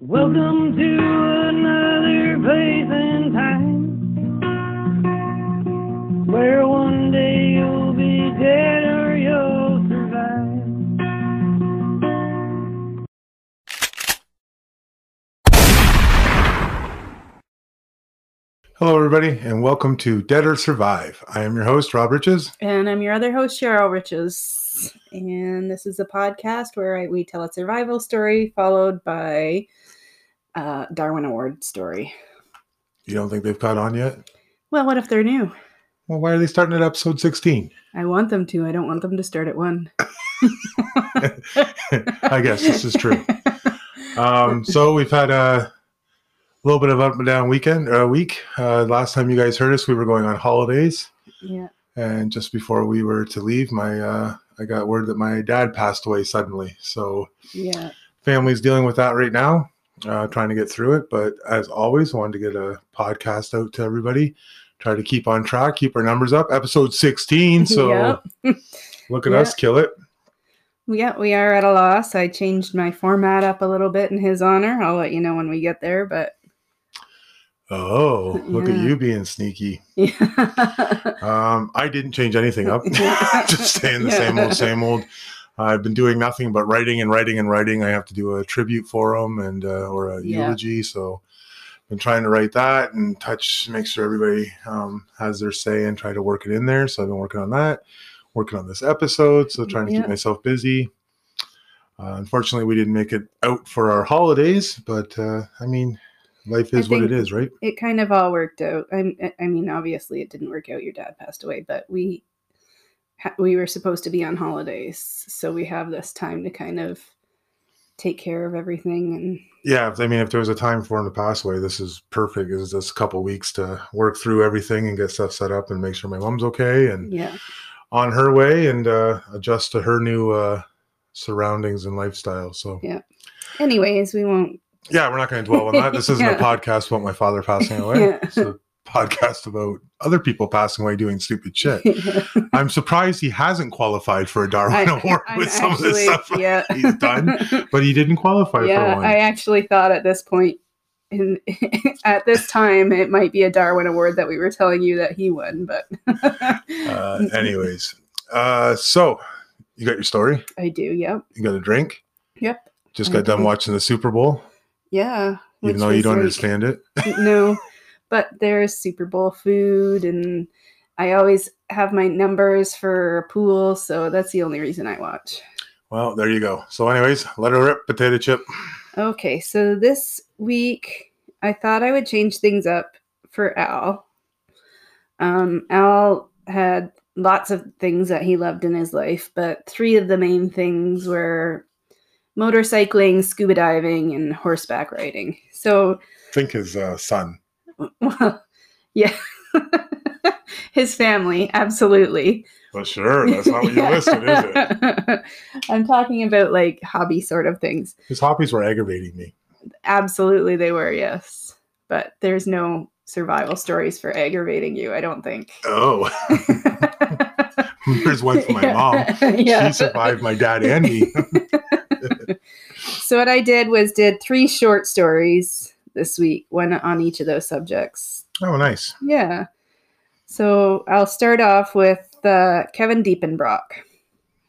Welcome to another place and time where one day you'll be dead or you'll survive. Hello, everybody, and welcome to Dead or Survive. I am your host, Rob Riches. And I'm your other host, Cheryl Riches. And this is a podcast where I, we tell a survival story followed by a Darwin Award story. You don't think they've caught on yet? Well, what if they're new? Well, why are they starting at episode 16? I want them to. I don't want them to start at one. I guess this is true. Um, so we've had a little bit of up and down weekend, uh, week. Uh, last time you guys heard us, we were going on holidays, yeah. and just before we were to leave, my uh, I got word that my dad passed away suddenly. So Yeah. family's dealing with that right now, uh, trying to get through it. But as always, wanted to get a podcast out to everybody. Try to keep on track, keep our numbers up. Episode 16. So Yep. look at Yeah. us, kill it. Yeah, we are at a loss. I changed my format up a little bit in his honor. I'll let you know when we get there, but Oh, look at you being sneaky. yeah. Um, I didn't change anything up. Just staying the Yeah. same old, same old. I've been doing nothing but writing and writing and writing. I have to do a tribute for him and uh, or a Yeah. eulogy. So, been trying to write that and touch, make sure everybody um, has their say and try to work it in there. So I've been working on that, working on this episode. So trying to Yeah. keep myself busy. Uh, unfortunately, we didn't make it out for our holidays, but uh, I mean, life is what it is, right? it kind of all worked out. I, I mean, obviously, it didn't work out. Your dad passed away, but we we were supposed to be on holidays, so we have this time to kind of take care of everything. And Yeah, I mean, if there was a time for him to pass away, this is perfect is just a couple weeks to work through everything and get stuff set up and make sure my mom's okay and yeah, on her way and uh, adjust to her new uh, surroundings and lifestyle. So, Yeah. anyways, we won't. yeah, we're not going to dwell on that. This isn't Yeah. a podcast about my father passing away. Yeah. It's a podcast about other people passing away doing stupid shit. I'm surprised he hasn't qualified for a Darwin Award I'm with some of the stuff yeah. he's done, but he didn't qualify yeah, for one. I actually thought at this point. In, at this time, it might be a Darwin Award that we were telling you that he won, but uh, anyways, uh, so you got your story. I do. Yep. You got a drink. Yep. Just I got done do. watching the Super Bowl, Yeah. even though you don't like- understand it. no, but there's Super Bowl food, and I always have my numbers for a pool, so that's the only reason I watch. Well, there you go. So, anyways, let her rip, potato chip. Okay, so this week I thought I would change things up for Al. Um, Al had lots of things that he loved in his life, but three of the main things were motorcycling, scuba diving, and horseback riding. So I Think his uh, son. Well, yeah. His family, absolutely. Well, sure, that's not what you listed, is it? I'm talking about like hobby sort of things. His hobbies were aggravating me. Absolutely, they were, yes. But there's no survival stories for aggravating you, I don't think. Oh, there's one for my mom. yeah. She survived my dad and me. So what I did was did three short stories this week, one on each of those subjects. Oh, nice. Yeah. So I'll start off with uh, Kevin Diepenbrock.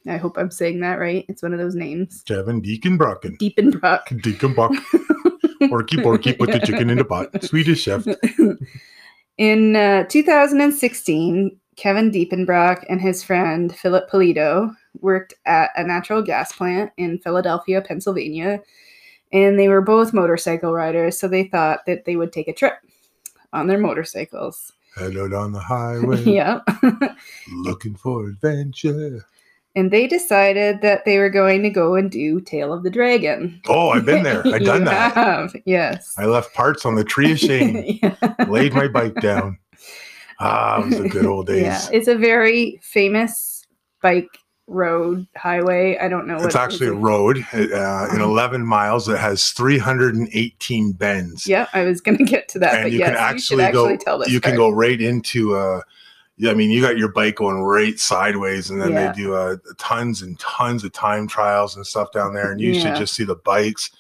I hope I'm saying that right. It's one of those names. Kevin Deacon Brocken. Diepenbrock. Deacon Buck. Porky Porky put the chicken in the pot. Swedish chef. In uh, 2016, Kevin Diepenbrock and his friend Philip Polito worked at a natural gas plant in Philadelphia, Pennsylvania, and they were both motorcycle riders, so they thought that they would take a trip on their motorcycles. Headed on the highway. yeah. Looking for adventure. and they decided that they were going to go and do Tail of the Dragon. Oh, I've been there. I've done that. have, Yes. I left parts on the tree of shame. yeah. laid my bike down. Ah, it was the good old days. Yeah, it's a very famous bike road highway. I don't know what it's actually a road uh, in 11 miles It has 318 bends. Yeah, I was going to get to that, and but you yes, can actually should go. actually tell this you can go right into. Uh, yeah, I mean, you got your bike going right sideways, and then Yeah. they do uh, tons and tons of time trials and stuff down there. And you Yeah. should just see the bikes.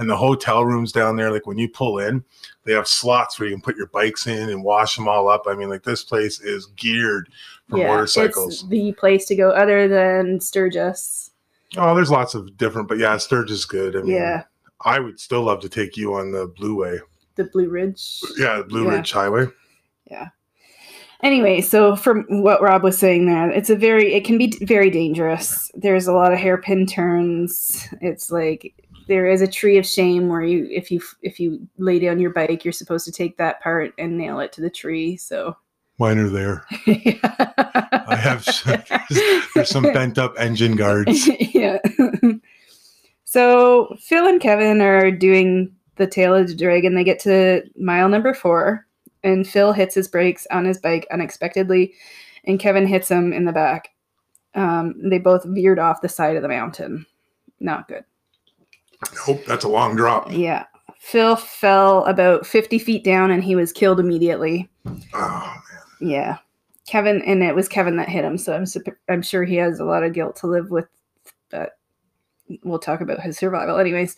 and the hotel rooms down there. Like when you pull in, they have slots where you can put your bikes in and wash them all up. I mean, like this place is geared for motorcycles. It's the place to go other than Sturgis. Oh, there's lots of different, but yeah, Sturgis is good. I mean, Yeah, I would still love to take you on the Blue Way. the Blue Ridge. Yeah, the Blue Yeah. Ridge Highway. Yeah. Anyway, so from what Rob was saying there, it's a very it can be very dangerous. There's a lot of hairpin turns. It's like there is a tree of shame where you if you if you lay down your bike, you're supposed to take that part and nail it to the tree. So Mine are there. I have there's some bent up engine guards. yeah. so Phil and Kevin are doing the tail of the dragon. They get to mile number four, and Phil hits his brakes on his bike unexpectedly, and Kevin hits him in the back. Um, they both veered off the side of the mountain. Not good. Nope, that's a long drop. Yeah. Phil fell about 50 feet down and he was killed immediately. Oh man. Yeah. Kevin, and it was Kevin that hit him. So I'm, I'm sure he has a lot of guilt to live with, but we'll talk about his survival. Anyways,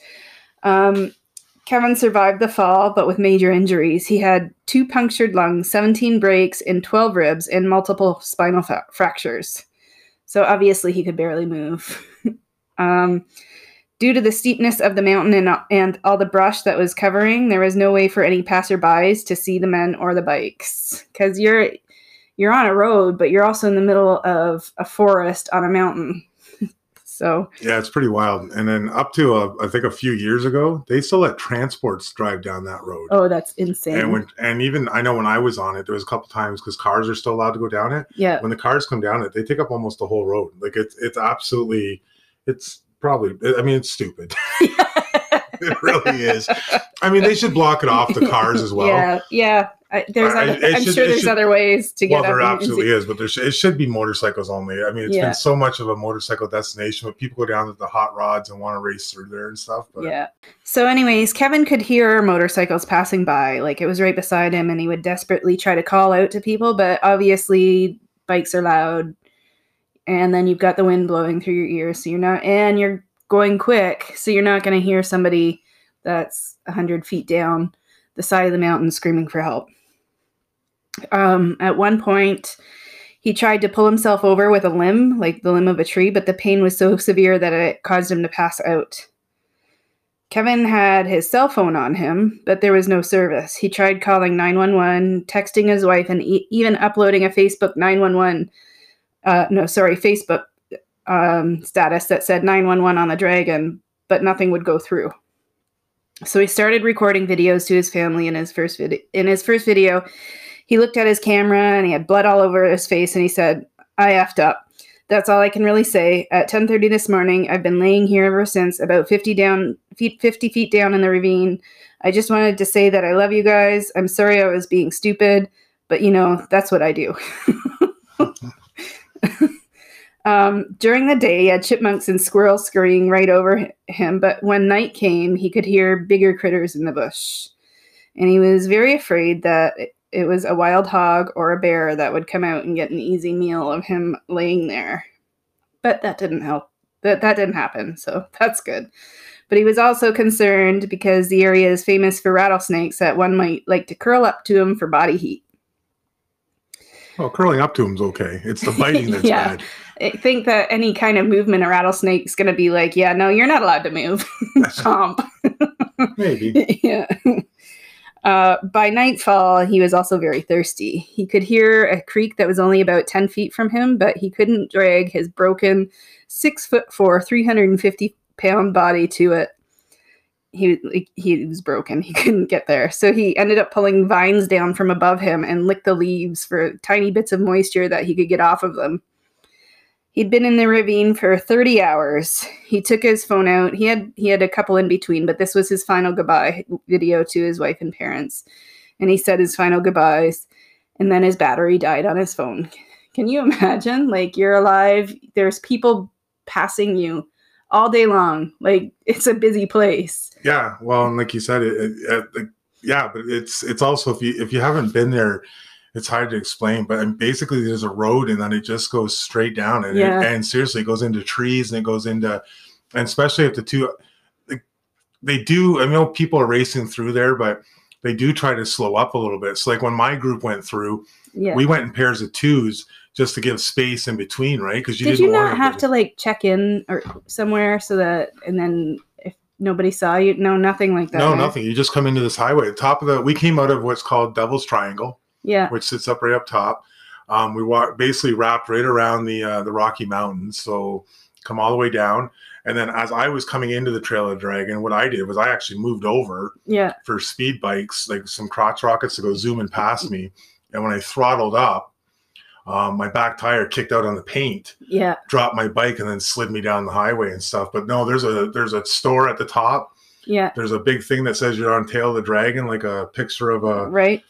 um, Kevin survived the fall, but with major injuries. He had two punctured lungs, 17 breaks, and 12 ribs, and multiple spinal fa- fractures. So obviously he could barely move. um, due to the steepness of the mountain and, and all the brush that was covering, there was no way for any passerbys to see the men or the bikes because you're you're on a road, but you're also in the middle of a forest on a mountain. so Yeah, it's pretty wild. And then up to uh, I think a few years ago, they still let transports drive down that road. oh, that's insane. And when and even I know when I was on it, there was a couple times because cars are still allowed to go down it. yeah, When the cars come down it, they take up almost the whole road. Like it's it's absolutely it's probably I mean it's stupid. it really is. I mean they should block it off the cars as well. Yeah, yeah. I, there's I- other, it I'm should- sure there's should- other ways to get Well, there absolutely is, but there should, it should be motorcycles only. I mean, it's Yeah. been so much of a motorcycle destination, but people go down to the hot rods and want to race through there and stuff. But Yeah. So, anyways, Kevin could hear motorcycles passing by. Like it was right beside him, and he would desperately try to call out to people, but obviously, bikes are loud. And then you've got the wind blowing through your ears. So, you're not, and you're going quick. So, you're not going to hear somebody that's 100 feet down the side of the mountain screaming for help. Um, at one point, he tried to pull himself over with a limb, like the limb of a tree, but the pain was so severe that it caused him to pass out. Kevin had his cell phone on him, but there was no service. He tried calling 911, texting his wife, and e- even uploading a Facebook 911, uh, no, sorry, Facebook um, status that said 911 on the Dragon, but nothing would go through. So he started recording videos to his family in his first video. In his first video, he looked at his camera and he had blood all over his face, and he said, "I effed up." That's all I can really say. At 10:30 this morning, I've been laying here ever since, about 50 down, feet, 50 feet down in the ravine. I just wanted to say that I love you guys. I'm sorry I was being stupid, but you know that's what I do. um, during the day, he had chipmunks and squirrels scurrying right over him, but when night came, he could hear bigger critters in the bush, and he was very afraid that it- was a wild hog or a bear that would come out and get an easy meal of him laying there. But that didn't help. That that didn't happen, so that's good. But he was also concerned because the area is famous for rattlesnakes that one might like to curl up to him for body heat. Well, curling up to him's okay. It's the biting that's Yeah. bad. I think that any kind of movement a rattlesnake's going to be like, yeah, no, you're not allowed to move. Chomp. Maybe. yeah. Uh, by nightfall, he was also very thirsty. He could hear a creek that was only about 10 feet from him, but he couldn't drag his broken six foot four, 350 pound body to it. He, he was broken. He couldn't get there. So he ended up pulling vines down from above him and licked the leaves for tiny bits of moisture that he could get off of them. He'd been in the ravine for 30 hours. He took his phone out. He had he had a couple in between, but this was his final goodbye video to his wife and parents. And he said his final goodbyes and then his battery died on his phone. Can you imagine? Like you're alive, there's people passing you all day long. Like it's a busy place. Yeah. Well, and like you said, it, it, it, yeah, but it's it's also if you if you haven't been there, it's hard to explain. But and basically, there's a road, and then it just goes straight down, and Yeah. it, and seriously, it goes into trees, and it goes into, and especially if the two. like, they do. I know people are racing through there, but they do try to slow up a little bit. So like when my group went through, Yeah. we went in pairs of twos just to give space in between, right? Because you Did didn't you not have to like check in or somewhere so that and then if nobody saw you? No, nothing like that. No, huh? nothing. You just come into this highway. The top of the we came out of what's called Devil's Triangle, Yeah. which sits up right up top. Um, we walked basically wrapped right around the uh, the Rocky Mountains, so come all the way down. And then as I was coming into the Trail of Dragon, what I did was I actually moved over Yeah. for speed bikes, like some crotch rockets to go zooming past me. And when I throttled up, um, my back tire kicked out on the paint, Yeah. dropped my bike, and then slid me down the highway and stuff. But no, there's a there's a store at the top. Yeah. There's a big thing that says you're on Tail of the Dragon, like a picture of a Right.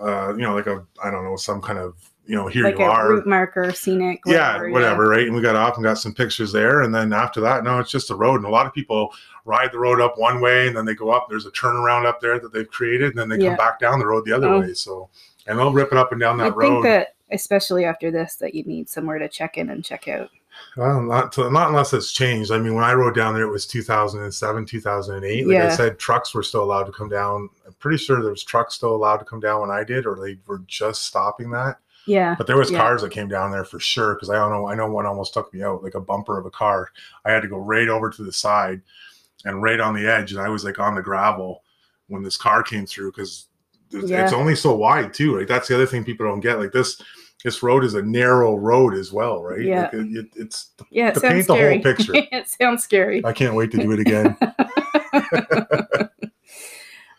uh, you know, like a I don't know, some kind of you know, here like you a are. route marker, scenic. yeah, whatever, right? And we got off and got some pictures there, and then after that, no, it's just the road. And a lot of people ride the road up one way, and then they go up. There's a turnaround up there that they've created, and then they Yeah. come back down the road the other Oh. way. So, and they'll rip it up and down I that think road. that especially after this, that you need somewhere to check in and check out. well, not to, not unless it's changed. I mean, when I rode down there, it was 2007, 2008. Like I said, trucks were still allowed to come down. I'm pretty sure there was trucks still allowed to come down when I did, or they were just stopping that. Yeah. But there was Yeah. cars that came down there for sure because I don't know. I know one almost took me out, like a bumper of a car. I had to go right over to the side and right on the edge, and I was like on the gravel when this car came through because it's, Yeah. it's only so wide too. Right, that's the other thing people don't get. Like this, this road is a narrow road as well, right? Yeah. Like it, it, it's. Yeah. It To paint the whole picture. it sounds scary. I can't wait to do it again.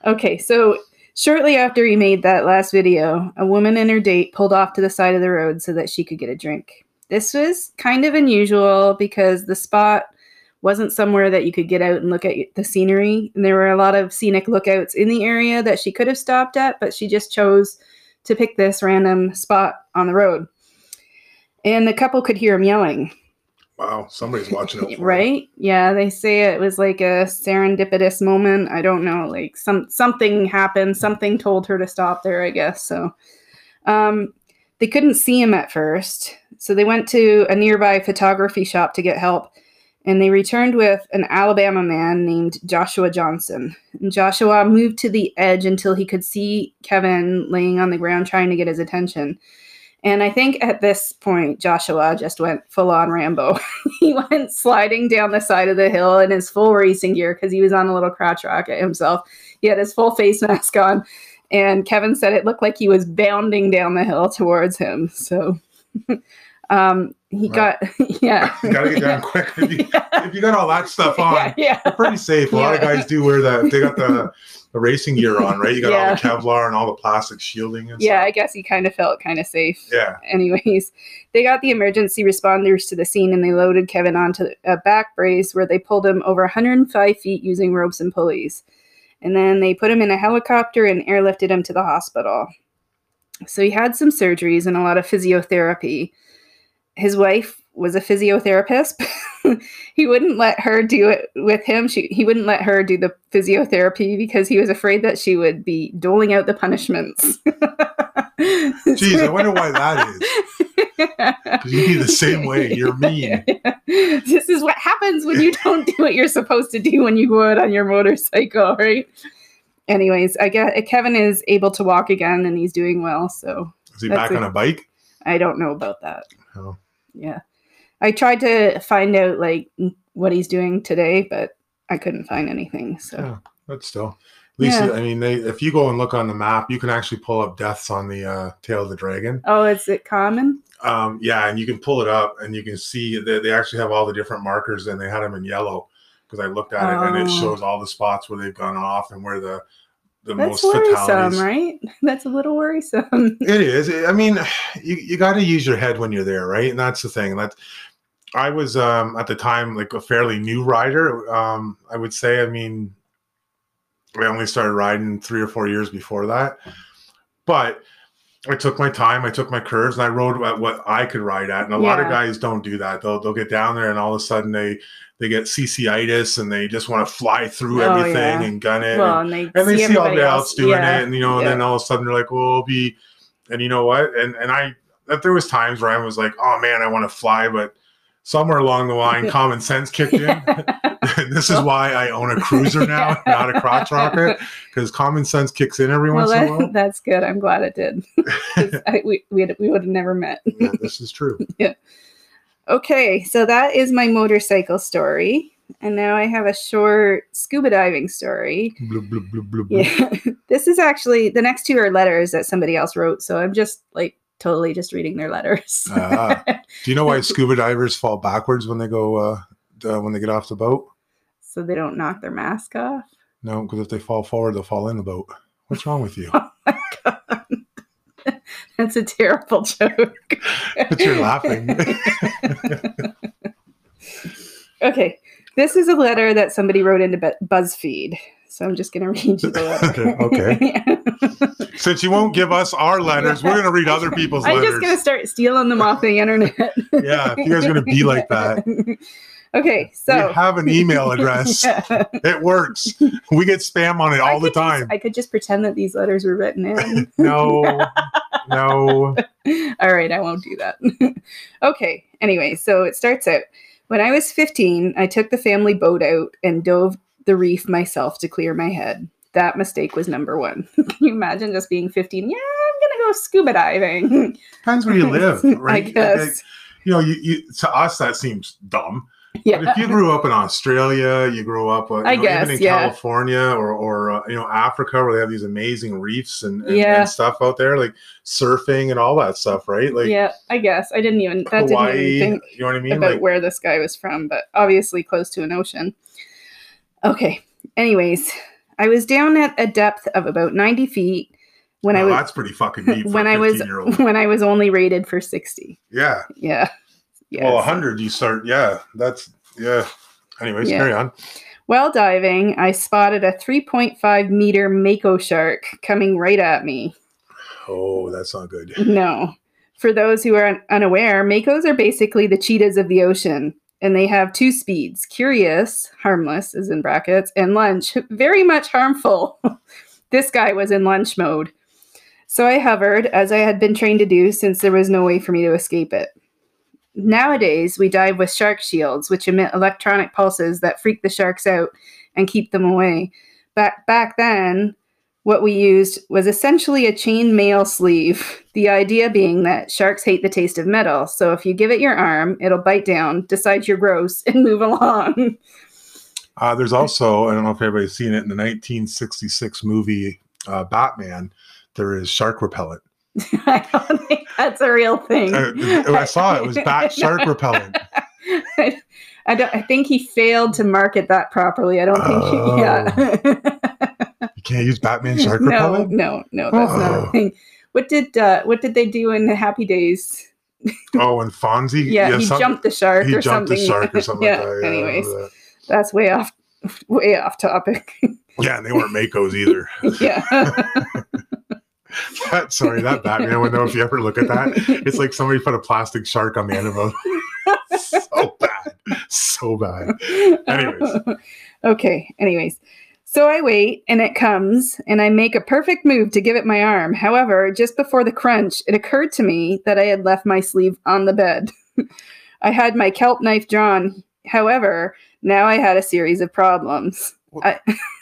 Okay, so shortly after he made that last video, a woman and her date pulled off to the side of the road so that she could get a drink. This was kind of unusual because the spot wasn't somewhere that you could get out and look at the scenery. And there were a lot of scenic lookouts in the area that she could have stopped at, but she just chose to pick this random spot on the road. And the couple could hear him yelling. wow, somebody's watching it, right? Yeah they say it was like a serendipitous moment. I don't know like some something happened. Something told her to stop there i guess so. Um they couldn't see him at first so they went to a nearby photography shop to get help and they returned with an alabama man named joshua johnson and joshua moved to the edge until he could see kevin laying on the ground trying to get his attention and I think at this point, Joshua just went full on Rambo. he went sliding down the side of the hill in his full racing gear because he was on a little crotch rocket himself. He had his full face mask on. And Kevin said it looked like he was bounding down the hill towards him. So um, he Wow. got, yeah. you gotta get down quick. If you, if you got all that stuff on, yeah, yeah. they're pretty safe. A lot of guys do wear that. They got the, the racing gear on, right? You got all the Kevlar and all the plastic shielding and Yeah, stuff. I guess he kind of felt kind of safe. Yeah. anyways, they got the emergency responders to the scene and they loaded Kevin onto a back brace where they pulled him over 105 feet using ropes and pulleys. And then they put him in a helicopter and airlifted him to the hospital. So he had some surgeries and a lot of physiotherapy. His wife was a physiotherapist. he wouldn't let her do it with him. She, he wouldn't let her do the physiotherapy because he was afraid that she would be doling out the punishments. Jeez, I wonder why that is. you'd be the same way. You're mean. this is what happens when you don't do what you're supposed to do when you go out on your motorcycle, right? Anyways, I get Kevin is able to walk again and he's doing well. So Is he back it. on a bike? I don't know about that. Oh. Yeah. I tried to find out like what he's doing today, but I couldn't find anything. So Yeah. But still. At least, Yeah. I mean, they, if you go and look on the map, you can actually pull up deaths on the uh, tail of the dragon. Oh, is it common? Um, yeah, and you can pull it up and you can see that they actually have all the different markers and they had them in yellow because I looked at it and it Oh. shows all the spots where they've gone off and where the the That's most worrisome, right? That's a little worrisome. It is. I mean, you, you got to use your head when you're there, right? And that's the thing. That I was um, at the time like a fairly new rider. Um, I would say. I mean, I only started riding three or four years before that, but I took my time. I took my curves, and I rode at what I could ride at. And a lot of guys don't do that. They'll they'll get down there, and all of a sudden they they get CCitis, and they just want to fly through Oh, everything yeah. and gun it. and- well, and they and they see all the else doing yeah. it, and you know, and yeah. then all of a sudden they're like, "Well, it'll be," and you know what? And and I that there was times where I was like, "Oh man, I want to fly," but somewhere along the line, common sense kicked in. this is why I own a cruiser now, not a crotch rocket, because common sense kicks in every well, once in a while. that's good. I'm glad it did. I, we we, we would have never met. Yeah, this is true. Okay, so that is my motorcycle story. And now I have a short scuba diving story. Bloop, bloop, bloop, bloop, bloop. Yeah. this is actually the next two are letters that somebody else wrote. So I'm just like totally just reading their letters. Ah. Do you know why scuba divers fall backwards when they go uh, uh, when they get off the boat? so they don't knock their mask off. No, because if they fall forward, they'll fall in the boat. What's wrong with you? That's a terrible joke. But you're laughing. okay. This is a letter that somebody wrote into BuzzFeed. So I'm just going to read you the letter. Okay. Since you won't give us our letters, we're going to read other people's letters. I'm letters. just going to start stealing them off the internet. Yeah, if you guys are gonna be like that. Okay. So we have an email address. Yeah. It works. We get spam on it all the could just- time. I could just pretend that these letters were written in. No, no. All right, I won't do that. okay, anyway, so it starts out. When I was 15, I took the family boat out and dove the reef myself to clear my head. That mistake was number one. Can you imagine just being 15? Yeah, I'm to go scuba diving. Depends where you live, I right? Like, you know, you, you to us that seems dumb. But if you grew up in Australia, you grew up, uh, I know, guess, even in yeah. California or, or uh, you know, Africa, where they have these amazing reefs and, and, Yeah. and stuff out there, like surfing and all that stuff, right? Like yeah, I guess. I didn't even, that didn't Hawaii, even think you know what I mean? about Like, where this guy was from, but obviously close to an ocean. Okay. Anyways, I was down at a depth of about 90 feet when I was that's pretty fucking deep when I was 15 year old. when I was only rated for 60. Yeah. Yeah. Yeah. Well, 100, you start, yeah, that's, yeah. Anyways, Yeah. carry on. While diving, I spotted a 3.5 meter mako shark coming right at me. Oh, that's not good. No. For those who are un- unaware, makos are basically the cheetahs of the ocean, and they have two speeds curious, harmless, is in brackets, and lunch, very much harmful. this guy was in lunch mode. So I hovered, as I had been trained to do, since there was no way for me to escape it. Nowadays, we dive with shark shields, which emit electronic pulses that freak the sharks out and keep them away. Back back then, what we used was essentially a chain mail sleeve. The idea being that sharks hate the taste of metal, so if you give it your arm, it'll bite down, decide you're gross, and move along. Uh, there's also, I don't know if everybody's seen it in the 1966 movie uh, Batman, there is shark repellent. I don't think that's a real thing. Uh, I saw it, it was bat shark repellent. I, I don't. I think he failed to market that properly. I don't think. Oh. He, yeah. You can't use Batman shark no, repellent? no, no. That's not Oh. a thing. What did uh, What did they do in the Happy Days? Oh, and Fonzie? Yeah, he some- jumped the shark He or jumped something. the shark or something yeah. like that. Yeah, anyways, that. that's way off, way off topic. Yeah, and they weren't Makos either. yeah. That- sorry, that Batman window, if you ever look at that, it's like somebody put a plastic shark on the end of it. so bad. So bad. Anyways. okay. Anyways. So I wait and it comes and I make a perfect move to give it my arm. However, just before the crunch, it occurred to me that I had left my sleeve on the bed. I had my kelp knife drawn. However, now I had a series of problems. I,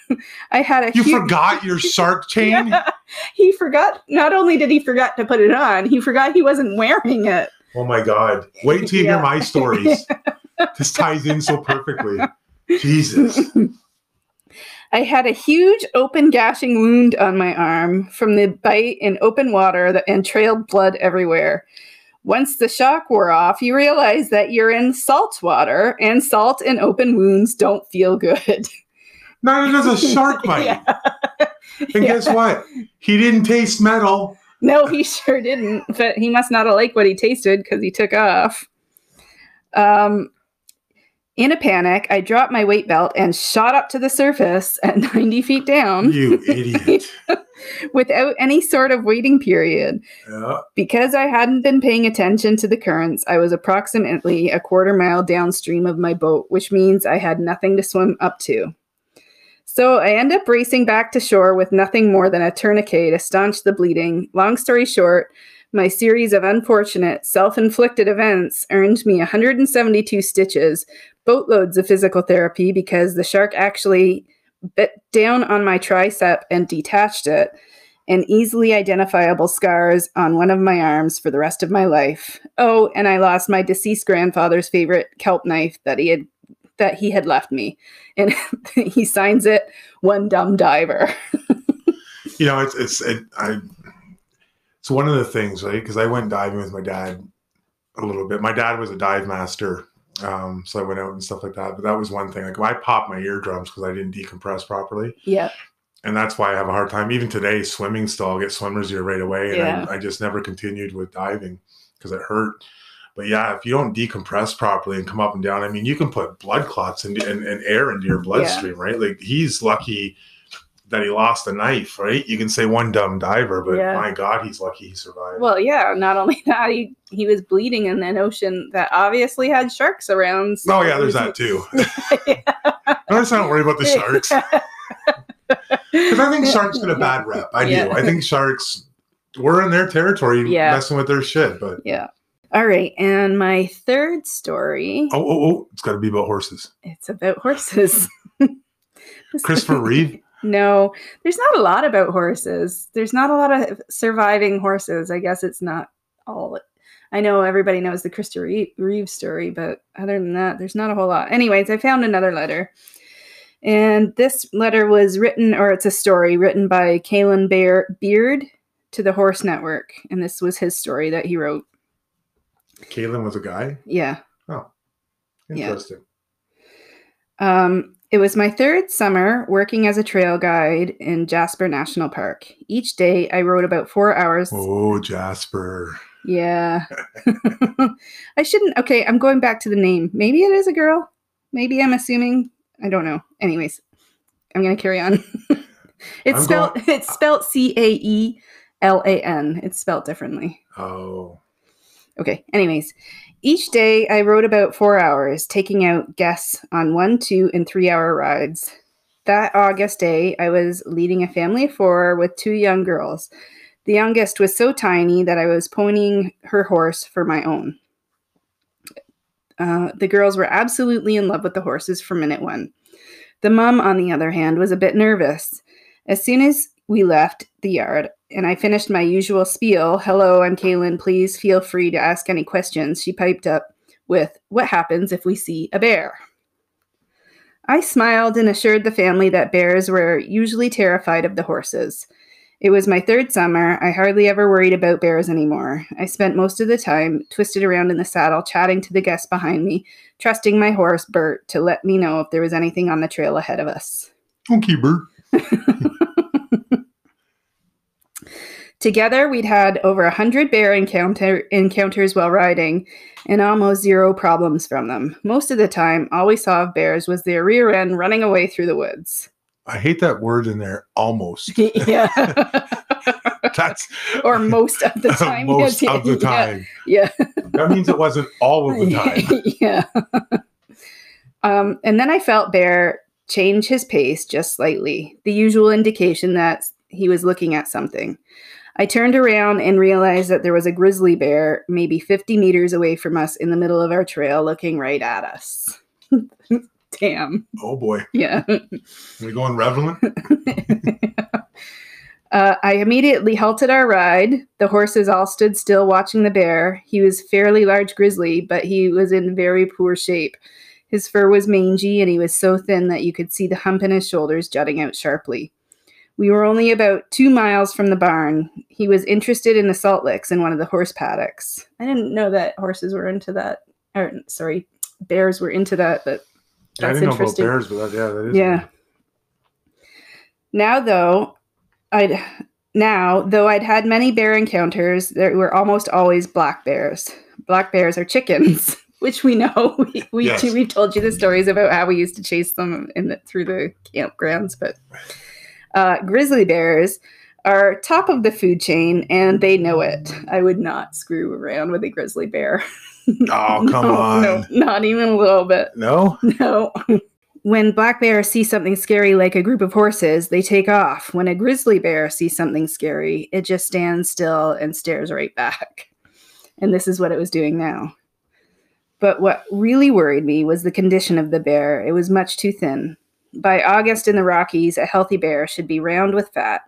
I had a You huge- forgot your shark chain? Yeah. He forgot. Not only did he forget to put it on, he forgot he wasn't wearing it. Oh my God. Wait till you Yeah. hear my stories. This ties in so perfectly. Jesus. I had a huge open gashing wound on my arm from the bite in open water that, and trailed blood everywhere. Once the shock wore off, you realize that you're in salt water, and salt and open wounds don't feel good. Neither does a shark bite. Yeah. And Yeah. guess what? He didn't taste metal. No, he sure didn't. But he must not have liked what he tasted because he took off. Um, in a panic, I dropped my weight belt and shot up to the surface at 90 feet down You idiot. without any sort of waiting period. Yeah. Because I hadn't been paying attention to the currents, I was approximately a quarter mile downstream of my boat, which means I had nothing to swim up to. So I end up racing back to shore with nothing more than a tourniquet to staunch the bleeding. Long story short, my series of unfortunate, self inflicted events earned me 172 stitches, boatloads of physical therapy because the shark actually bit down on my tricep and detached it, and easily identifiable scars on one of my arms for the rest of my life. Oh, and I lost my deceased grandfather's favorite kelp knife that he had that he had left me. And he signs it one dumb diver. you know, it's it's it, I. It's one of the things, right? Because I went diving with my dad a little bit. My dad was a dive master, um, so I went out and stuff like that. But that was one thing. Like I popped my eardrums because I didn't decompress properly, yeah. and that's why I have a hard time. Even today, swimming still, I'll get swimmer's ear right away, and Yeah. I, I just never continued with diving because it hurt. But yeah, if you don't decompress properly and come up and down, I mean, you can put blood clots and, and, and air into your bloodstream, right? Like he's lucky that he lost a knife, right? You can say one dumb diver, but Yeah. my God, he's lucky he survived. Well, yeah, not only that, he, he was bleeding in an ocean that obviously had sharks around. so oh yeah, there's that too. Notice I don't worry about the sharks because I think sharks get a bad rep. I Yeah. do. I think sharks we're in their territory, Yeah. messing with their shit. But Yeah. All right. And my third story, oh, oh, oh, it's got to be about horses. it's about horses. Christopher Reeve. No, there's not a lot about horses. There's not a lot of surviving horses. I guess it's not all. I know everybody knows the Christopher Reeve, story, but other than that, there's not a whole lot. Anyways, I found another letter. And this letter was written, or it's a story written by Caelan Bear Beard to the Horse Network. And this was his story that he wrote. Caelan was a guy. Yeah. Oh, Interesting. Um, it was my third summer working as a trail guide in Jasper National Park. Each day I rode about four hours. Oh, Jasper. Yeah. I shouldn't. Okay, I'm going back to the name. Maybe it is a girl. Maybe I'm assuming. I don't know. Anyways, I'm going to carry on. it's I'm spelled going- it's spelled C A E L A N. It's spelled differently. Oh, Okay. Anyways, each day I rode about four hours, taking out guests on one, two, and three hour rides. That August day, I was leading a family of four with two young girls. The youngest was so tiny that I was ponying her horse for my own. Uh, the girls were absolutely in love with the horses from minute one. The mum, on the other hand, was a bit nervous. As soon as we left the yard and I finished my usual spiel, hello, I'm Caelan, please feel free to ask any questions, she piped up with, What happens if we see a bear? I smiled and assured the family that bears were usually terrified of the horses. It was my third summer. I hardly ever worried about bears anymore. I spent most of the time twisted around in the saddle, chatting to the guests behind me, trusting my horse, Bert, to let me know if there was anything on the trail ahead of us. okay, Bert. Together, we'd had over a hundred bear encounter encounters while riding, and almost zero problems from them. Most of the time, all we saw of bears was their rear end running away through the woods. I hate that word in there. Almost. yeah, That's or most of the time. most Yeah, of the time. Yeah. That means it wasn't all of the time. yeah. um, and then I felt Bear change his pace just slightly, the usual indication that he was looking at something. I turned around and realized that there was a grizzly bear maybe 50 meters away from us in the middle of our trail looking right at us. Damn. Oh boy, Yeah. we going relevant? Uh, I immediately halted our ride. The horses all stood still watching the bear. He was fairly large grizzly, but he was in very poor shape. His fur was mangy and he was so thin that you could see the hump in his shoulders jutting out sharply. We were only about two miles from the barn. He was interested in the salt licks in one of the horse paddocks. I didn't know that horses were into that. Or, sorry, bears were into that, but I That's didn't know about interesting. bears, but that, yeah, that is. yeah. Now though, I'd now though I'd had many bear encounters, there were almost always black bears. Black bears are chickens, which we know. We we Yes. we've told you the stories about how we used to chase them in the, through the campgrounds, but uh, grizzly bears are top of the food chain, and they know it. I would not screw around with a grizzly bear. Oh come No, on. no, not even a little bit. No? No. When black bears see something scary like a group of horses, they take off. When a grizzly bear sees something scary, it just stands still and stares right back. And this is what it was doing now. But what really worried me was the condition of the bear. It was much too thin. By August in the Rockies, a healthy bear should be round with fat.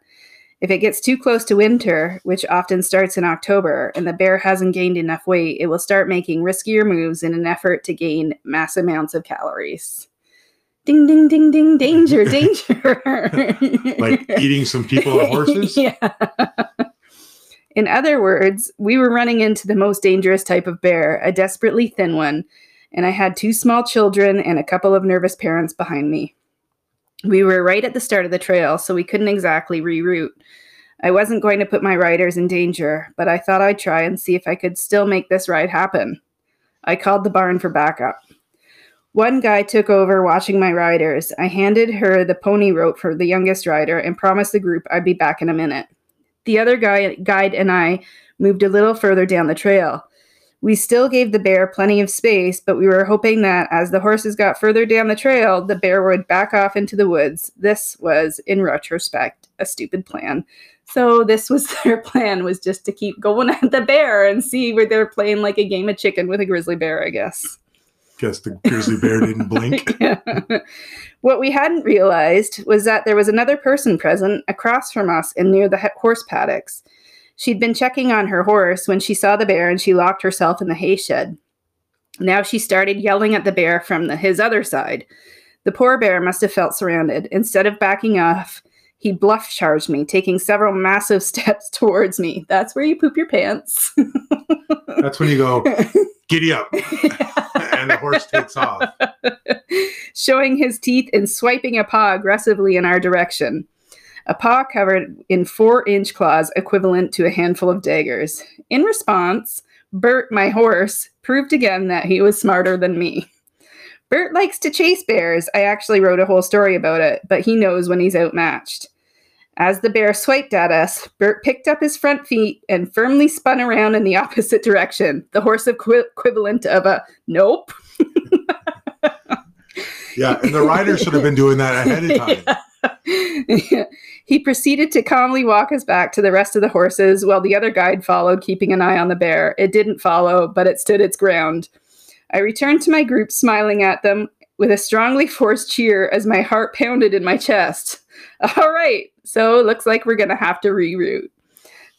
If it gets too close to winter, which often starts in October, and the bear hasn't gained enough weight, it will start making riskier moves in an effort to gain mass amounts of calories. Ding, ding, ding, ding, danger, danger. Like eating some people and horses? yeah. In other words, we were running into the most dangerous type of bear, a desperately thin one, and I had two small children and a couple of nervous parents behind me. We were right at the start of the trail, so we couldn't exactly reroute. I wasn't going to put my riders in danger, but I thought I'd try and see if I could still make this ride happen. I called the barn for backup. One guy took over watching my riders. I handed her the pony rope for the youngest rider and promised the group I'd be back in a minute. The other guy, guide and I moved a little further down the trail. We still gave the bear plenty of space, but we were hoping that as the horses got further down the trail, the bear would back off into the woods. This was, in retrospect, a stupid plan. So this was their plan was just to keep going at the bear and see where they're playing like a game of chicken with a grizzly bear, I guess. Guess the grizzly bear didn't blink. Yeah. what we hadn't realized was that there was another person present across from us and near the horse paddocks. She'd been checking on her horse when she saw the bear and she locked herself in the hay shed. Now she started yelling at the bear from the, his other side. The poor bear must have felt surrounded. Instead of backing off, he bluff charged me, taking several massive steps towards me. That's where you poop your pants. That's when you go, giddy up. and the horse takes off. showing his teeth and swiping a paw aggressively in our direction. A paw covered in four inch claws, equivalent to a handful of daggers. In response, Bert, my horse, proved again that he was smarter than me. Bert likes to chase bears. I actually wrote a whole story about it, but he knows when he's outmatched. As the bear swiped at us, Bert picked up his front feet and firmly spun around in the opposite direction, the horse equi- equivalent of a nope. Yeah, and the rider should have been doing that ahead of time. Yeah. He proceeded to calmly walk us back to the rest of the horses while the other guide followed, keeping an eye on the bear. It didn't follow, but it stood its ground. I returned to my group, smiling at them with a strongly forced cheer as my heart pounded in my chest. All right, so it looks like we're going to have to reroute.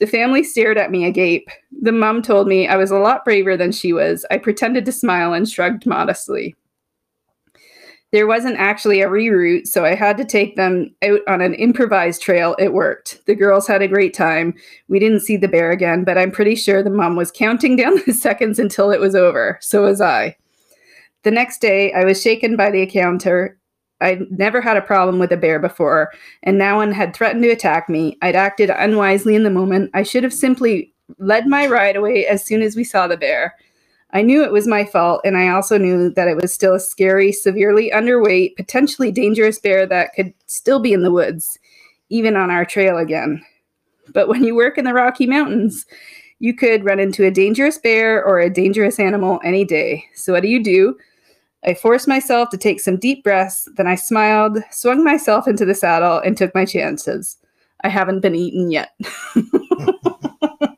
The family stared at me agape. The mum told me I was a lot braver than she was. I pretended to smile and shrugged modestly. There wasn't actually a reroute, so I had to take them out on an improvised trail. It worked. The girls had a great time. We didn't see the bear again, but I'm pretty sure the mom was counting down the seconds until it was over. So was I. The next day, I was shaken by the encounter. I'd never had a problem with a bear before, and now one had threatened to attack me. I'd acted unwisely in the moment. I should have simply led my ride away as soon as we saw the bear. I knew it was my fault, and I also knew that it was still a scary, severely underweight, potentially dangerous bear that could still be in the woods, even on our trail again. But when you work in the Rocky Mountains, you could run into a dangerous bear or a dangerous animal any day. So, what do you do? I forced myself to take some deep breaths, then I smiled, swung myself into the saddle, and took my chances. I haven't been eaten yet.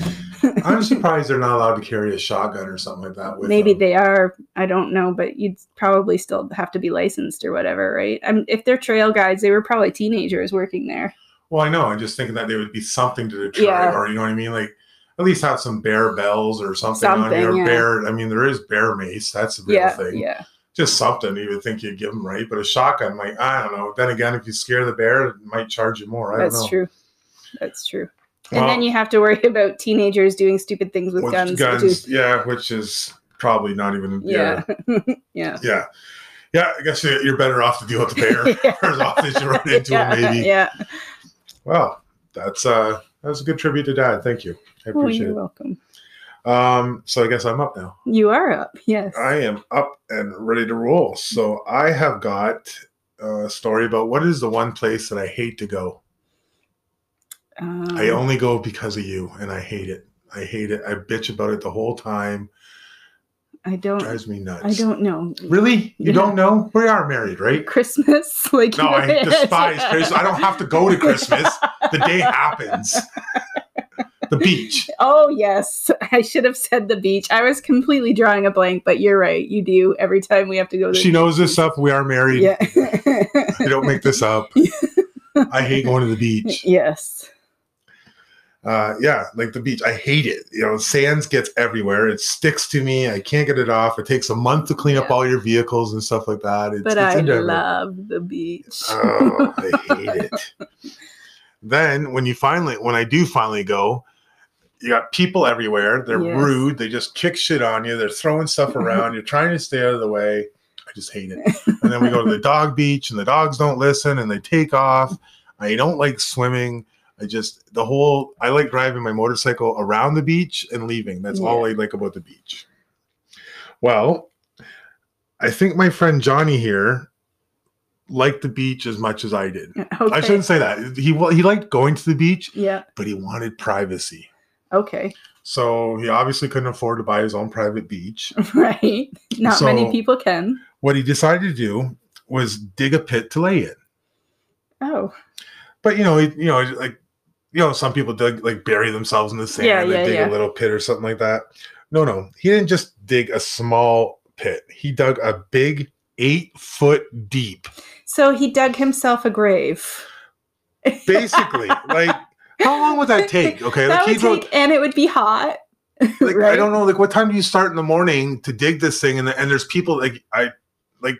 I'm surprised they're not allowed to carry a shotgun or something like that with Maybe them. they are. I don't know, but you'd probably still have to be licensed or whatever, right? I'm, if they're trail guides, they were probably teenagers working there. Well, I know. I'm just thinking that there would be something to deter, Yeah. or you know what I mean, like at least have some bear bells or something, on your yeah. bear. I mean, there is bear mace. That's a real Yeah, thing. yeah. Just something you would think you'd give them, right? But a shotgun, like I don't know. Then again, if you scare the bear, it might charge you more. I That's don't know. true. That's true. And Well, then you have to worry about teenagers doing stupid things with with guns. guns, which is, yeah, which is probably not even. yeah. Yeah, yeah. yeah, yeah. I guess you're better off to deal with the bear as often as you run into yeah. him. Maybe. Yeah. Well, that's uh, that was a good tribute to Dad. Thank you. I Oh, appreciate you're it. welcome. Um, so I guess I'm up now. You are up. Yes. I am up and ready to roll. So I have got a story about what is the one place that I hate to go. Um, I only go because of you, and I hate it. I hate it. I bitch about it the whole time. I don't. drives me nuts. I don't know. Really? You Yeah. don't know? We are married, right? Christmas, like No, I despise Christmas. I don't have to go to Christmas. The day happens. the beach. Oh yes, I should have said the beach. I was completely drawing a blank, but you're right. You do every time we have to go. To the She knows this stuff. We are married. Yeah. I don't make this up. I hate going to the beach. yes. Uh, yeah, like the beach. I hate it. You know, sands gets everywhere. It sticks to me. I can't get it off. It takes a month to clean up all your vehicles and stuff like that. It's, But it's I endeavor. love the beach. Oh, I hate it. Then when you finally, when I do finally go, you got people everywhere. They're Yes. rude. They just kick shit on you. They're throwing stuff around. You're trying to stay out of the way. I just hate it. And then we go to the dog beach, and the dogs don't listen, and they take off. I don't like swimming. I just the whole. I like driving my motorcycle around the beach and leaving. That's all I like about the beach. Well, I think my friend Johnny here liked the beach as much as I did. okay. I shouldn't say that. He he liked going to the beach, Yeah. but he wanted privacy. Okay. So he obviously couldn't afford to buy his own private beach. Right. Not many people can. What he decided to do was dig a pit to lay in. Oh. But you know, he, you know, like you know, some people dig like bury themselves in the sand. Yeah, they yeah, dig yeah. a little pit or something like that. No, no, he didn't just dig a small pit. He dug a big eight foot deep. So he dug himself a grave. Basically, like how long would that take? Okay, that like he would take, and it would be hot. like right? I don't know, like what time do you start in the morning to dig this thing? And and there's people like I like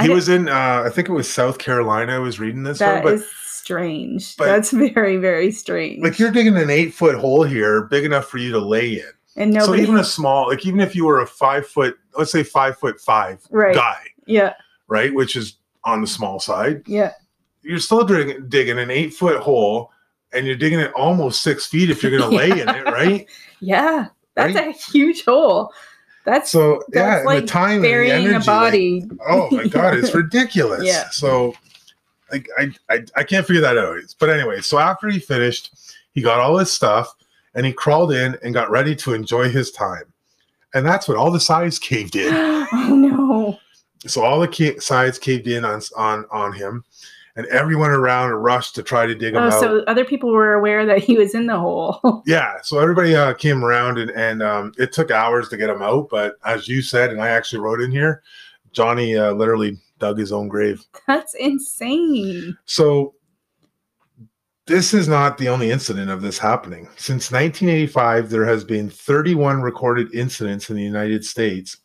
he don't- was in uh I think it was South Carolina. I was reading this one, is but strange. but- That's very, very strange. like you're digging an eight foot hole here, big enough for you to lay in. and nobody. So even a small, like even if you were a five foot, let's say five foot five Right. guy, yeah. right, which is on the small side, Yeah. you're still digging, digging an eight foot hole, and you're digging it almost six feet if you're going to lay in it, right? Yeah. That's Right? a huge hole. That's So yeah, That's and like the time and the energy, a like, body. oh my god, it's ridiculous. Yeah. So like I, I I can't figure that out. But anyway, so after he finished, he got all his stuff and he crawled in and got ready to enjoy his time. And that's when all the sides caved in. oh no. so all the ca- sides caved in on on on him, and everyone around rushed to try to dig him Oh, out. so other people were aware that he was in the hole. yeah, so everybody uh, came around, and and um, it took hours to get him out. But as you said, and I actually wrote in here, Johnny uh, literally dug his own grave. That's insane. So this is not the only incident of this happening. Since 1985, there has been 31 recorded incidents in the United States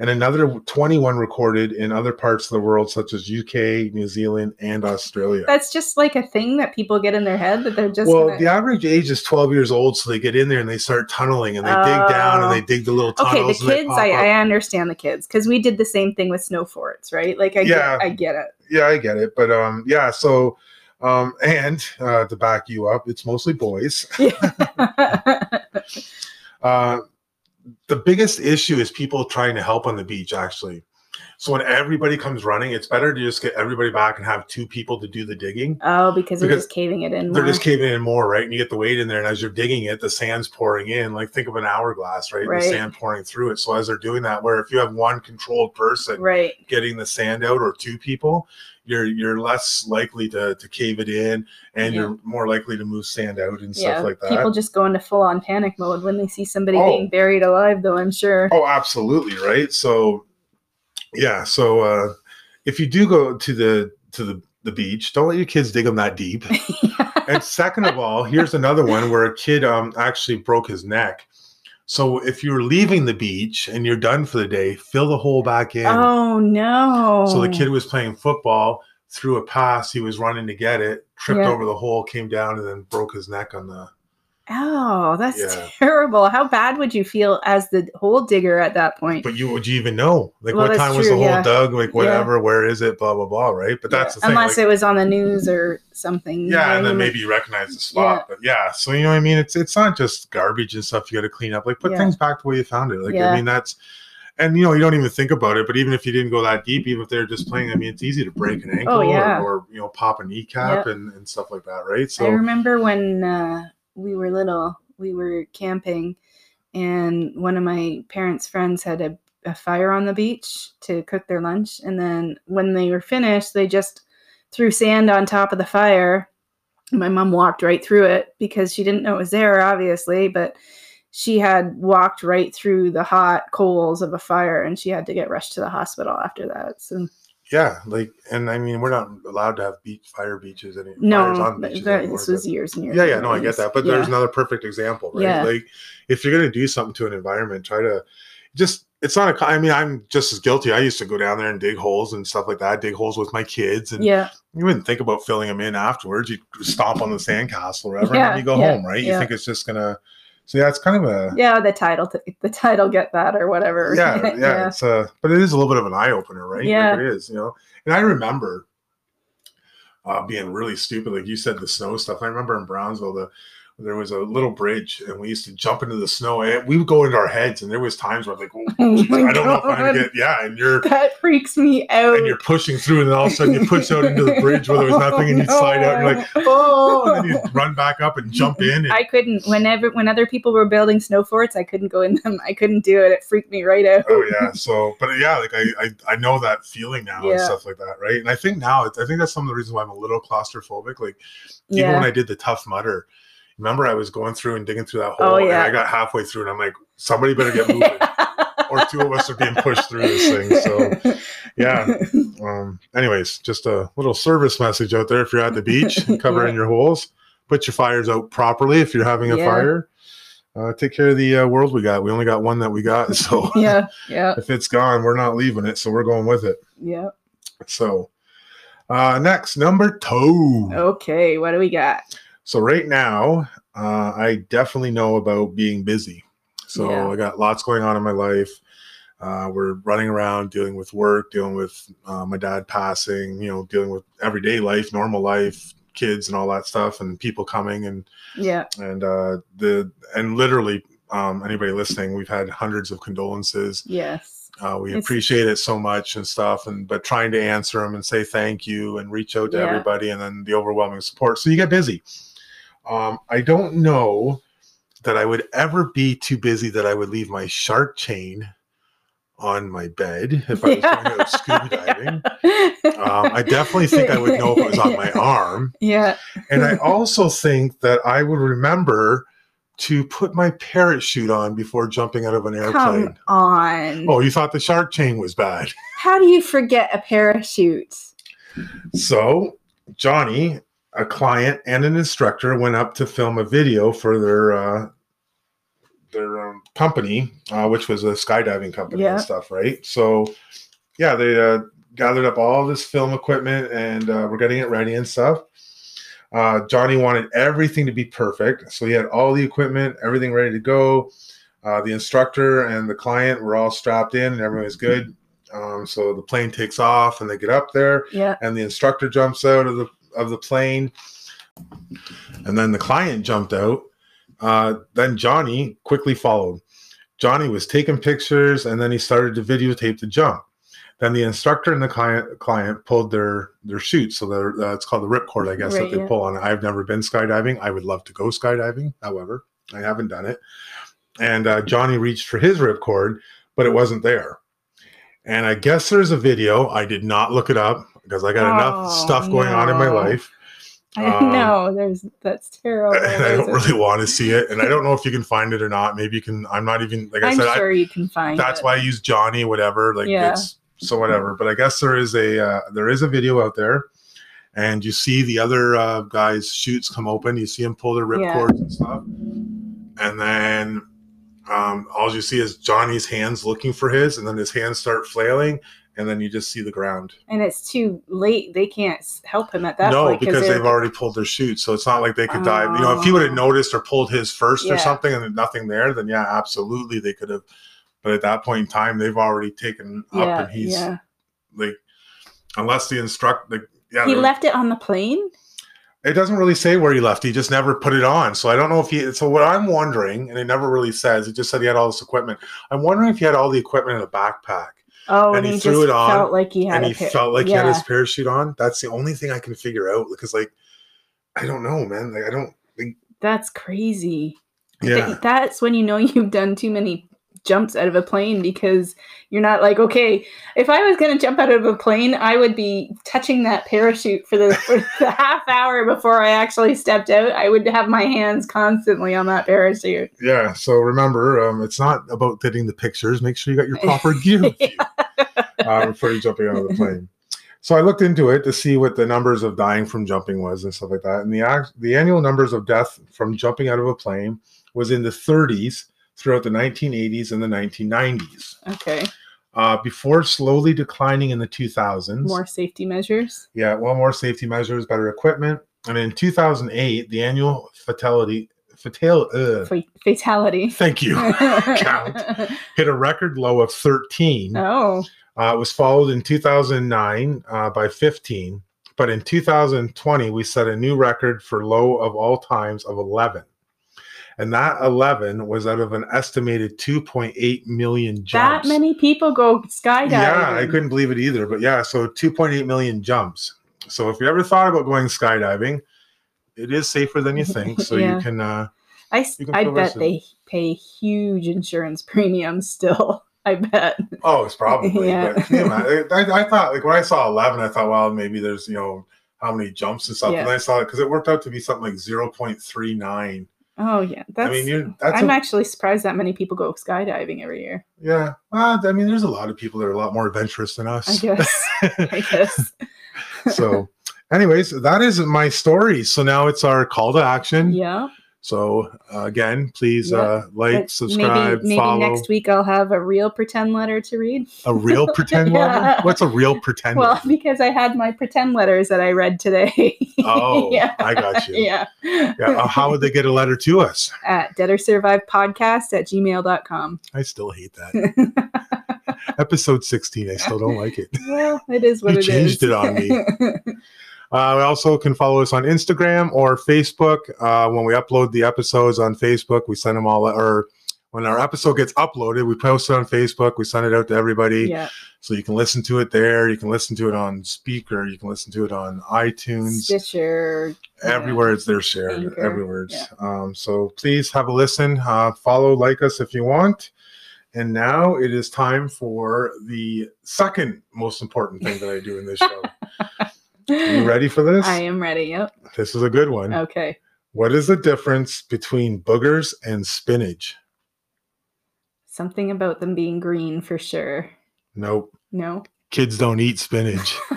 and another 21 recorded in other parts of the world, such as UK, New Zealand, and Australia. That's just like a thing that people get in their head that they're just well, gonna- the average age is 12 years old, so they get in there and they start tunneling and they dig down and Oh. they dig the little tunnels. Okay, the kids, I. I understand the kids because we did the same thing with snow forts, right? Like I Yeah. get I get it. yeah, I get it, but um, yeah. So, um, and uh, to back you up, it's mostly boys. Uh, the biggest issue is people trying to help on the beach, actually. So when everybody comes running, it's better to just get everybody back and have two people to do the digging. oh, because they're Because just caving it in. They're more. just caving in more, right? And you get the weight in there, and as you're digging it, the sand's pouring in. Like think of an hourglass, right? Right. The sand pouring through it. So as they're doing that, where if you have one controlled person right. getting the sand out, or two people, you're you're less likely to to cave it in, and Yeah. you're more likely to move sand out and Yeah. stuff like that. People just go into full on panic mode when they see somebody Oh. being buried alive, though, I'm sure. Oh, absolutely, right? So yeah, so uh if you do go to the to the the beach, don't let your kids dig them that deep. and second of all, here's another one where a kid um actually broke his neck. So if you're leaving the beach and you're done for the day, fill the hole back in. oh no. So the kid was playing football, threw a pass, he was running to get it, tripped Yeah. over the hole, came down, and then broke his neck on the Oh, that's Yeah. terrible. How bad would you feel as the hole digger at that point? but you would you even know? Like Well, what time was the true, hole yeah. dug? Like whatever, where is it? Blah blah blah, right? But that's Yeah. the thing. Unless like- it was on the news or something. you know yeah and then mean? maybe you recognize the spot but yeah so you know what i mean it's it's not just garbage and stuff you got to clean up like put Yeah. things back the way you found it like Yeah. i mean that's and you know you don't even think about it but even if you didn't go that deep even if they're just playing i mean it's easy to break an ankle Oh, yeah. or, or you know pop a kneecap and, and stuff like that right so I remember when uh, we were little, we were camping, and one of my parents' friends had a, a fire on the beach to cook their lunch. And then when they were finished, they just threw sand on top of the fire My mom walked right through it because she didn't know it was there, obviously, but she had walked right through the hot coals of a fire and she had to get rushed to the hospital after that. So Yeah, like, and I mean, we're not allowed to have beach fire beaches any no, on beaches that- anymore, this was but- years and years. yeah, yeah, no, I get that, but there's another perfect example, right? Yeah. Like, if you're gonna do something to an environment, try to just. It's not a. I mean, I'm just as guilty. I used to go down there and dig holes and stuff like that. Dig holes with my kids, and Yeah, you wouldn't think about filling them in afterwards. You stomp on the sandcastle or whatever, Yeah, and then you go yeah, home, right? You think it's just gonna. So yeah, it's kind of a. yeah. The title, t- the title, get that or whatever. yeah, yeah, It's a, but it is a little bit of an eye opener, right? Yeah. like it is, you know. And I remember uh, being really stupid, like you said, the snow stuff. I remember in Brownsville, the there was a little bridge, and we used to jump into the snow, and we would go into our heads, and there was times where I'm like, oh, Oh geez, I don't know if I'm gonna get, yeah, and you're. that freaks me out. And you're pushing through, and then all of a sudden you push out into the bridge where there was oh, nothing, and you slide out, and you're like, oh, and then you run back up and jump in. And, I couldn't. Whenever when other people were building snow forts, I couldn't go in them. I couldn't do it. It freaked me right out. oh yeah so but yeah like I, I i know that feeling now and stuff like that right and i think now i think that's some of the reasons why i'm a little claustrophobic like even yeah. when i did the tough mudder remember i was going through and digging through that hole Oh, and i got halfway through and i'm like somebody better get moving or two of us are being pushed through this thing so yeah um anyways just a little service message out there if you're at the beach covering your holes put your fires out properly if you're having a Yeah. fire uh, take care of the uh, world we got we only got one that we got so yeah, yeah, if it's gone, we're not leaving it, so we're going with it. yeah. So, uh, next number two. Okay, what do we got? So right now, uh, I definitely know about being busy. So Yeah. I got lots going on in my life. Uh, we're running around dealing with work, dealing with uh, my dad passing, you know, dealing with everyday life, normal life, kids, and all that stuff, and people coming and Yeah, and uh, the and literally um, anybody listening, we've had hundreds of condolences yes, uh, we It's- appreciate it so much and stuff and but trying to answer them and say thank you and reach out to Yeah. everybody and then the overwhelming support so you get busy um, i don't know that i would ever be too busy that i would leave my shark chain on my bed if i was going out scuba diving um, i definitely think i would know if it was on my arm Yeah, and i also think that i would remember to put my parachute on before jumping out of an airplane come on. Oh, you thought the shark chain was bad. How do you forget a parachute? So, Johnny, a client and an instructor, went up to film a video for their uh, their um, company, uh, which was a skydiving company Yeah. and stuff, right? So, yeah, they uh, gathered up all this film equipment and uh, we're getting it ready and stuff. Uh, Johnny wanted everything to be perfect, so he had all the equipment, everything ready to go. Uh, the instructor and the client were all strapped in, and everything was good. Um, so the plane takes off, and they get up there Yeah, and the instructor jumps out of the of the plane. And then the client jumped out. Uh, then johnny quickly followed. Johnny was taking pictures and then he started to videotape the jump. Then the instructor and the client client pulled their their chute so uh, it's called the ripcord i guess Right, that they yeah. pull on i've never been skydiving. I would love to go skydiving however i haven't done it. And uh, johnny reached for his ripcord but it wasn't there. And I guess there's a video. I did not look it up because I got Oh, enough stuff going on in my life. I Um, know. There's that's terrible. And I don't really want to see it. And I don't know if you can find it or not. Maybe you can. I'm not even, like I said, I'm said, sure you can find. that's it. why I use Johnny, whatever. Like Yeah. it's so whatever. But I guess there is a, uh, there is a video out there. And you see the other uh, guys' chutes come open. You see them pull their Yeah. ripcords and stuff. And then um, all you see is Johnny's hands looking for his, and then his hands start flailing, and then you just see the ground. and it's too late. They can't help him at that no, point because they've already pulled their chute, so it's not like they could dive. You know, if he Oh. would have noticed or pulled his first Yeah. or something, and nothing there, then yeah, absolutely they could have. But at that point in time, they've already taken up, Yeah, and he's yeah. like, unless the instruct, like, yeah, He left it on the plane. it doesn't really say where he left. He just never put it on. So I don't know if he. So what I'm wondering, and it never really says. It just said he had all this equipment. I'm wondering if he had all the equipment in a backpack, Oh, And and, he he, threw it on, felt like he had and he pa- felt like he had his parachute on. That's the only thing I can figure out because, like, I don't know, man. Like, I don't. Like, That's crazy. yeah. That's when you know you've done too many jumps out of a plane because you're not like, okay, if I was going to jump out of a plane, I would be touching that parachute for the, for the half hour before I actually stepped out. I would have my hands constantly on that parachute. Yeah. So remember, um, it's not about getting the pictures. Make sure you got your proper gear with you uh, before you're jumping out of the plane. So I looked into it to see what the numbers of dying from jumping was and stuff like that. And the act- the annual numbers of death from jumping out of a plane was in the 30s throughout the 1980s and the 1990s. Okay. Uh, before slowly declining in the 2000s. More safety measures. Yeah, well, more safety measures, better equipment. And in 2008, the annual fatality fatal uh, fatality. thank you count hit a record low of 13. oh. Uh, it was followed in 2009 uh, by 15, but in 2020 we set a new record for low of all times of 11, and that 11 was out of an estimated 2.8 million jumps. That many people go skydiving. Yeah, I couldn't believe it either. But yeah, so 2.8 million jumps. So if you ever thought about going skydiving, it is safer than you think. So Yeah. you can. Uh, I, You can I bet rested. they pay huge insurance premiums still. I bet. oh, it's probably. Yeah. But? I, I thought like when I saw 11, I thought, well, maybe there's you know how many jumps and stuff. Yeah. And I saw it because it worked out to be something like 0.39. Oh yeah, that's. I mean, you're that's I'm a, actually surprised that many people go skydiving every year. yeah. Well, I mean, there's a lot of people that are a lot more adventurous than us. I guess. I guess. so, anyways, that is my story. So now it's our call to action. Yeah. So uh, again, please Yeah. uh, like, But subscribe, maybe maybe follow. next week I'll have a real pretend letter to read. A real pretend Yeah. letter? What's a real pretend letter? Well, letter? because I had my pretend letters that I read today. Oh, yeah. I got you. Yeah. Yeah, uh, how would they get a letter to us? At dead or survive podcast at gmail.com. I still hate that. Episode 16, I still don't like it. well, it is what You it is. changed it on me. Uh, we also can follow us on Instagram or Facebook. Uh, when we upload the episodes on Facebook, we send them all, or when our episode gets uploaded, we post it on Facebook. We send it out to everybody. yeah. So you can listen to it there. You can listen to it on Spreaker. You can listen to it on iTunes. Stitcher. yeah. Everywhere it's there shared. Anchor, Everywhere. It's, um, so please have a listen. Uh, follow, like us if you want. And now it is time for the second most important thing that I do in this show. Are you ready for this? I am ready. Yep. This is a good one. Okay. What is the difference between boogers and spinach? Something about them being green for sure. Nope. No. Kids don't eat spinach.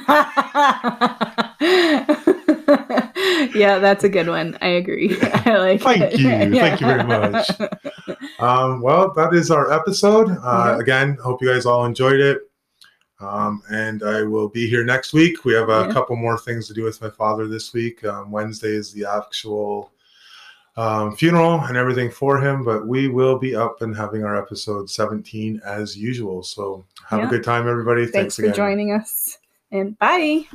yeah, that's a good one. I agree. I like Thank it. you. Thank you very much. Um, well, that is our episode. Uh, Mhm. Again, hope you guys all enjoyed it. Um, and I will be here next week. We have a Yeah. couple more things to do with my father this week. Um, Wednesday is the actual um, funeral and everything for him, but we will be up and having our episode 17 as usual. So have Yeah. a good time, everybody. Thanks for again. joining us. And bye.